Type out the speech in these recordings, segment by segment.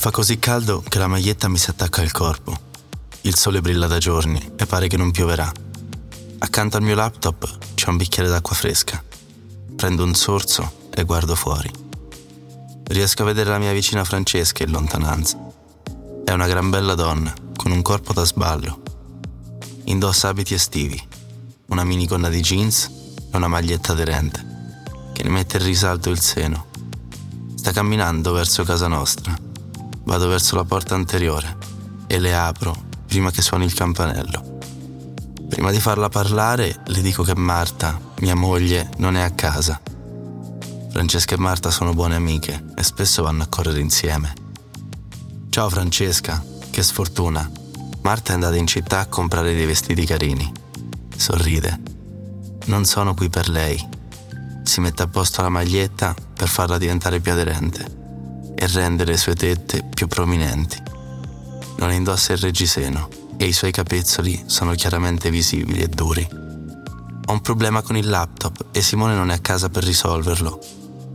Fa così caldo che la maglietta mi si attacca al corpo. Il sole brilla da giorni e pare che non pioverà. Accanto al mio laptop c'è un bicchiere d'acqua fresca. Prendo un sorso e guardo fuori. Riesco a vedere la mia vicina Francesca in lontananza. È una gran bella donna, con un corpo da sballo. Indossa abiti estivi, una minigonna di jeans e una maglietta aderente, che ne mette in risalto il seno. Sta camminando verso casa nostra Vado verso la porta anteriore e le apro prima che suoni il campanello. Prima di farla parlare le dico che Marta, mia moglie, non è a casa. Francesca e Marta sono buone amiche e spesso vanno a correre insieme. Ciao Francesca, che sfortuna. Marta è andata in città a comprare dei vestiti carini. Sorride. Non sono qui per lei. Si mette a posto la maglietta per farla diventare più aderente e rendere le sue tette più prominenti. Non indossa il reggiseno e i suoi capezzoli sono chiaramente visibili e duri. Ho un problema con il laptop e Simone non è a casa per risolverlo.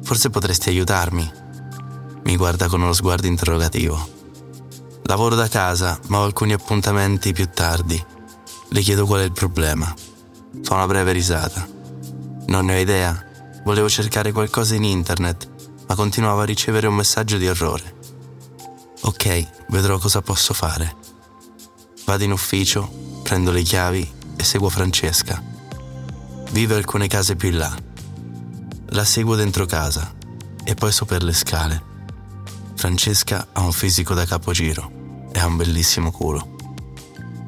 Forse potresti aiutarmi? Mi guarda con uno sguardo interrogativo. Lavoro da casa, ma ho alcuni appuntamenti più tardi. Le chiedo qual è il problema. Fa una breve risata. Non ne ho idea. Volevo cercare qualcosa in internet ma continuavo a ricevere un messaggio di errore. Ok, vedrò cosa posso fare. Vado in ufficio, prendo le chiavi e seguo Francesca. Vive alcune case più in là. La seguo dentro casa e poi su per le scale. Francesca ha un fisico da capogiro e ha un bellissimo culo.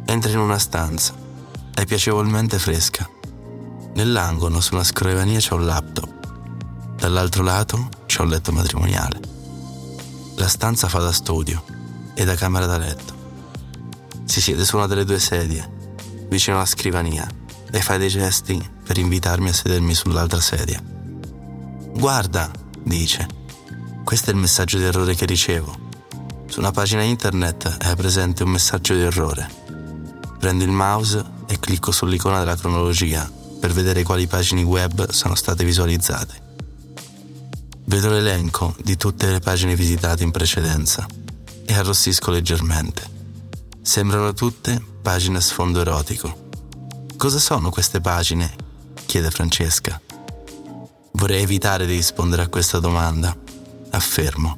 Entra in una stanza, è piacevolmente fresca. Nell'angolo, su una scrivania, c'è un laptop. Dall'altro lato c'è un letto matrimoniale. La stanza fa da studio e da camera da letto. Si siede su una delle due sedie, vicino alla scrivania, e fa dei gesti per invitarmi a sedermi sull'altra sedia. Guarda, dice, questo è il messaggio di errore che ricevo. Su una pagina internet è presente un messaggio di errore. Prendo il mouse e clicco sull'icona della cronologia per vedere quali pagine web sono state visualizzate. Vedo l'elenco di tutte le pagine visitate in precedenza e arrossisco leggermente. Sembrano tutte pagine a sfondo erotico. Cosa sono queste pagine? chiede Francesca. Vorrei evitare di rispondere a questa domanda. Affermo.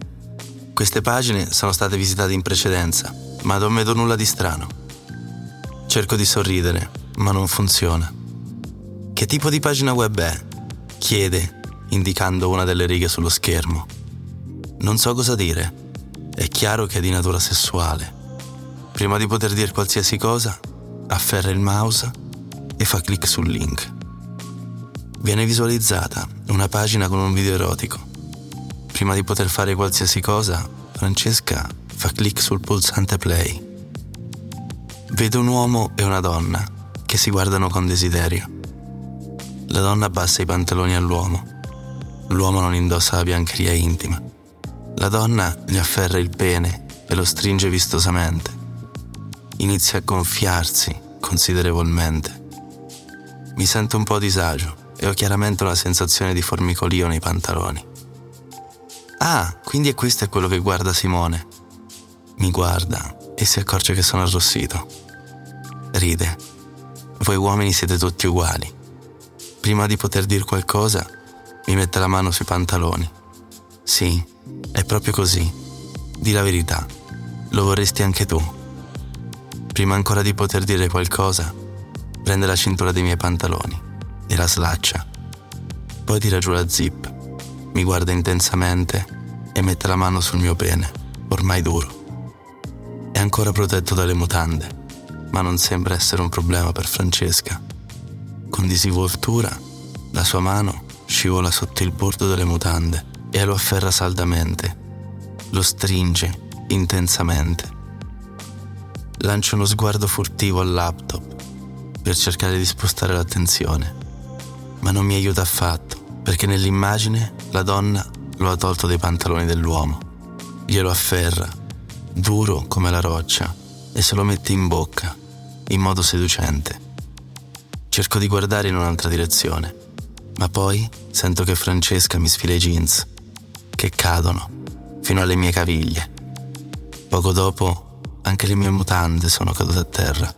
Queste pagine sono state visitate in precedenza, ma non vedo nulla di strano. Cerco di sorridere, ma non funziona. Che tipo di pagina web è? chiede indicando una delle righe sullo schermo. Non so cosa dire. È chiaro che è di natura sessuale. Prima di poter dire qualsiasi cosa, afferra il mouse e fa clic sul link. Viene visualizzata una pagina con un video erotico. Prima di poter fare qualsiasi cosa, Francesca fa clic sul pulsante play. Vedo un uomo e una donna che si guardano con desiderio. La donna abbassa i pantaloni all'uomo L'uomo non indossa la biancheria intima. La donna gli afferra il pene e lo stringe vistosamente. Inizia a gonfiarsi considerevolmente. Mi sento un po' a disagio e ho chiaramente una sensazione di formicolio nei pantaloni. Ah, quindi è questo è quello che guarda Simone. Mi guarda e si accorge che sono arrossito. Ride. Voi uomini siete tutti uguali. Prima di poter dire qualcosa, mi mette la mano sui pantaloni. Sì, è proprio così. Di la verità. Lo vorresti anche tu. Prima ancora di poter dire qualcosa, prende la cintura dei miei pantaloni e la slaccia. Poi tira giù la zip, mi guarda intensamente e mette la mano sul mio pene, ormai duro. È ancora protetto dalle mutande, ma non sembra essere un problema per Francesca. Con disinvoltura, la sua mano scivola sotto il bordo delle mutande e lo afferra saldamente. Lo stringe intensamente. Lancio uno sguardo furtivo al laptop per cercare di spostare l'attenzione, ma non mi aiuta affatto perché nell'immagine la donna lo ha tolto dai pantaloni dell'uomo. Glielo afferra, duro come la roccia, e se lo mette in bocca, in modo seducente. Cerco di guardare in un'altra direzione, ma poi sento che Francesca mi sfila i jeans. che cadono fino alle mie caviglie. Poco dopo anche le mie mutande sono cadute a terra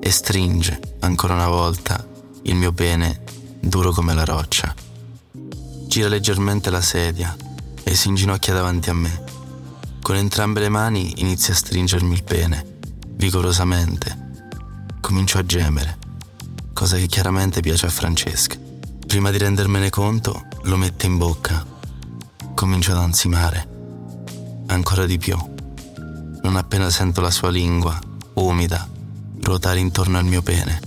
e stringe ancora una volta il mio pene duro come la roccia. Gira leggermente la sedia e si inginocchia davanti a me. Con entrambe le mani inizia a stringermi il pene, vigorosamente. Comincio a gemere, cosa che chiaramente piace a Francesca. Prima di rendermene conto, lo mette in bocca. Comincio ad ansimare. Ancora di più. Non appena sento la sua lingua, umida, ruotare intorno al mio pene.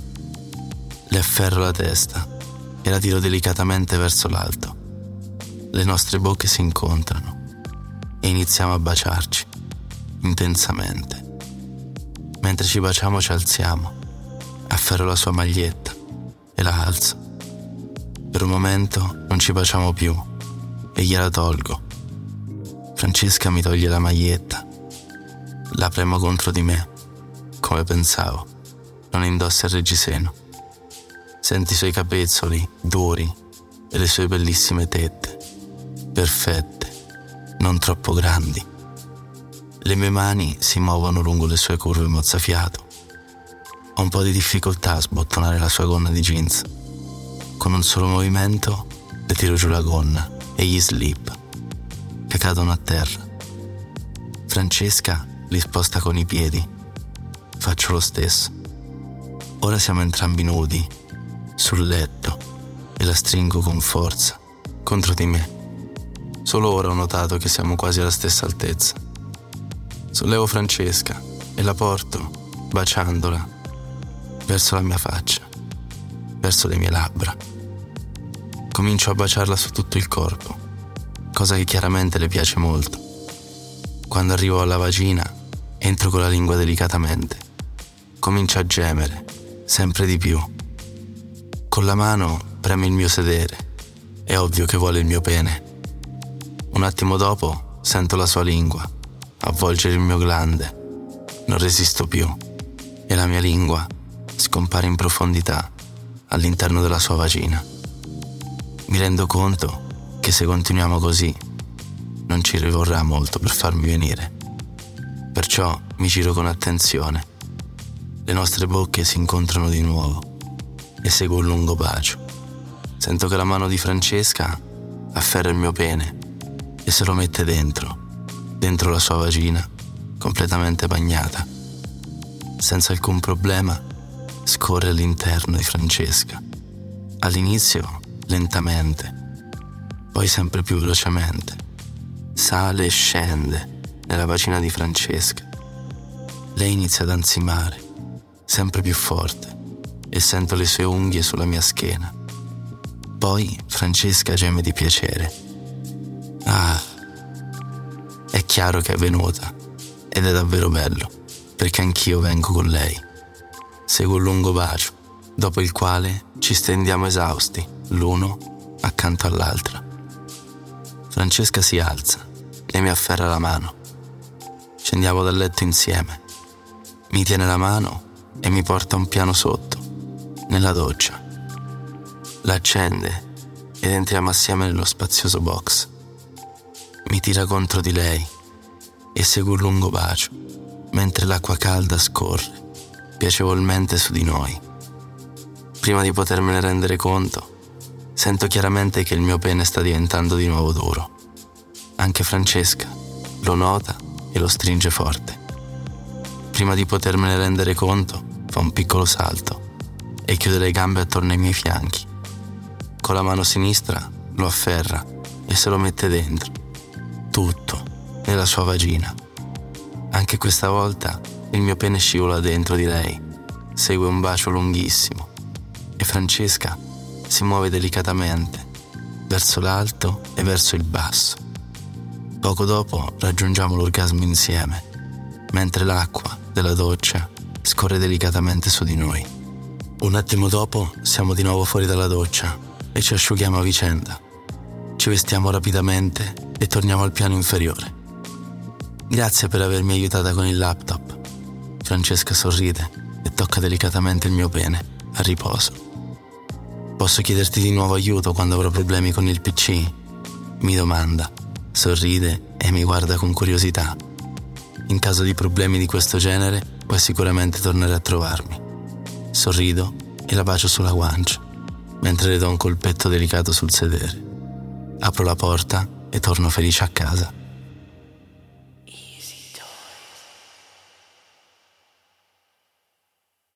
Le afferro la testa e la tiro delicatamente verso l'alto. Le nostre bocche si incontrano e iniziamo a baciarci intensamente. Mentre ci baciamo ci alziamo, afferro la sua maglietta e la alzo. Per un momento non ci baciamo più e gliela tolgo. Francesca mi toglie la maglietta. La premo contro di me, come pensavo. Non indossa il reggiseno. Senti i suoi capezzoli duri e le sue bellissime tette, perfette, non troppo grandi. Le mie mani si muovono lungo le sue curve mozzafiato. Ho un po' di difficoltà a sbottonare la sua gonna di jeans con un solo movimento le tiro giù la gonna e gli slip, che cadono a terra. Francesca li sposta con i piedi. Faccio lo stesso. Ora siamo entrambi nudi, sul letto, e la stringo con forza, contro di me. Solo ora ho notato che siamo quasi alla stessa altezza. Sollevo Francesca e la porto, baciandola, verso la mia faccia verso le mie labbra. Comincio a baciarla su tutto il corpo, cosa che chiaramente le piace molto. Quando arrivo alla vagina, entro con la lingua delicatamente. Comincio a gemere, sempre di più. Con la mano preme il mio sedere. È ovvio che vuole il mio pene. Un attimo dopo sento la sua lingua avvolgere il mio glande. Non resisto più e la mia lingua scompare in profondità all'interno della sua vagina. Mi rendo conto che se continuiamo così non ci rivorrà molto per farmi venire. Perciò mi giro con attenzione. Le nostre bocche si incontrano di nuovo e seguo un lungo bacio. Sento che la mano di Francesca afferra il mio pene e se lo mette dentro, dentro la sua vagina, completamente bagnata. Senza alcun problema scorre all'interno di Francesca. All'inizio lentamente, poi sempre più velocemente. Sale e scende nella vagina di Francesca. Lei inizia ad ansimare, sempre più forte, e sento le sue unghie sulla mia schiena. Poi Francesca geme di piacere. Ah, è chiaro che è venuta ed è davvero bello, perché anch'io vengo con lei. Segue un lungo bacio, dopo il quale ci stendiamo esausti, l'uno accanto all'altra. Francesca si alza e mi afferra la mano. Scendiamo dal letto insieme. Mi tiene la mano e mi porta un piano sotto, nella doccia. L'accende ed entriamo assieme nello spazioso box. Mi tira contro di lei e segue un lungo bacio, mentre l'acqua calda scorre piacevolmente su di noi. Prima di potermene rendere conto, sento chiaramente che il mio pene sta diventando di nuovo duro. Anche Francesca lo nota e lo stringe forte. Prima di potermene rendere conto, fa un piccolo salto e chiude le gambe attorno ai miei fianchi. Con la mano sinistra lo afferra e se lo mette dentro. Tutto nella sua vagina. Anche questa volta il mio pene scivola dentro di lei, segue un bacio lunghissimo e Francesca si muove delicatamente verso l'alto e verso il basso. Poco dopo raggiungiamo l'orgasmo insieme, mentre l'acqua della doccia scorre delicatamente su di noi. Un attimo dopo siamo di nuovo fuori dalla doccia e ci asciughiamo a vicenda. Ci vestiamo rapidamente e torniamo al piano inferiore. Grazie per avermi aiutata con il laptop. Francesca sorride e tocca delicatamente il mio pene, a riposo. Posso chiederti di nuovo aiuto quando avrò problemi con il PC? Mi domanda, sorride e mi guarda con curiosità. In caso di problemi di questo genere, puoi sicuramente tornare a trovarmi. Sorrido e la bacio sulla guancia, mentre le do un colpetto delicato sul sedere. Apro la porta e torno felice a casa.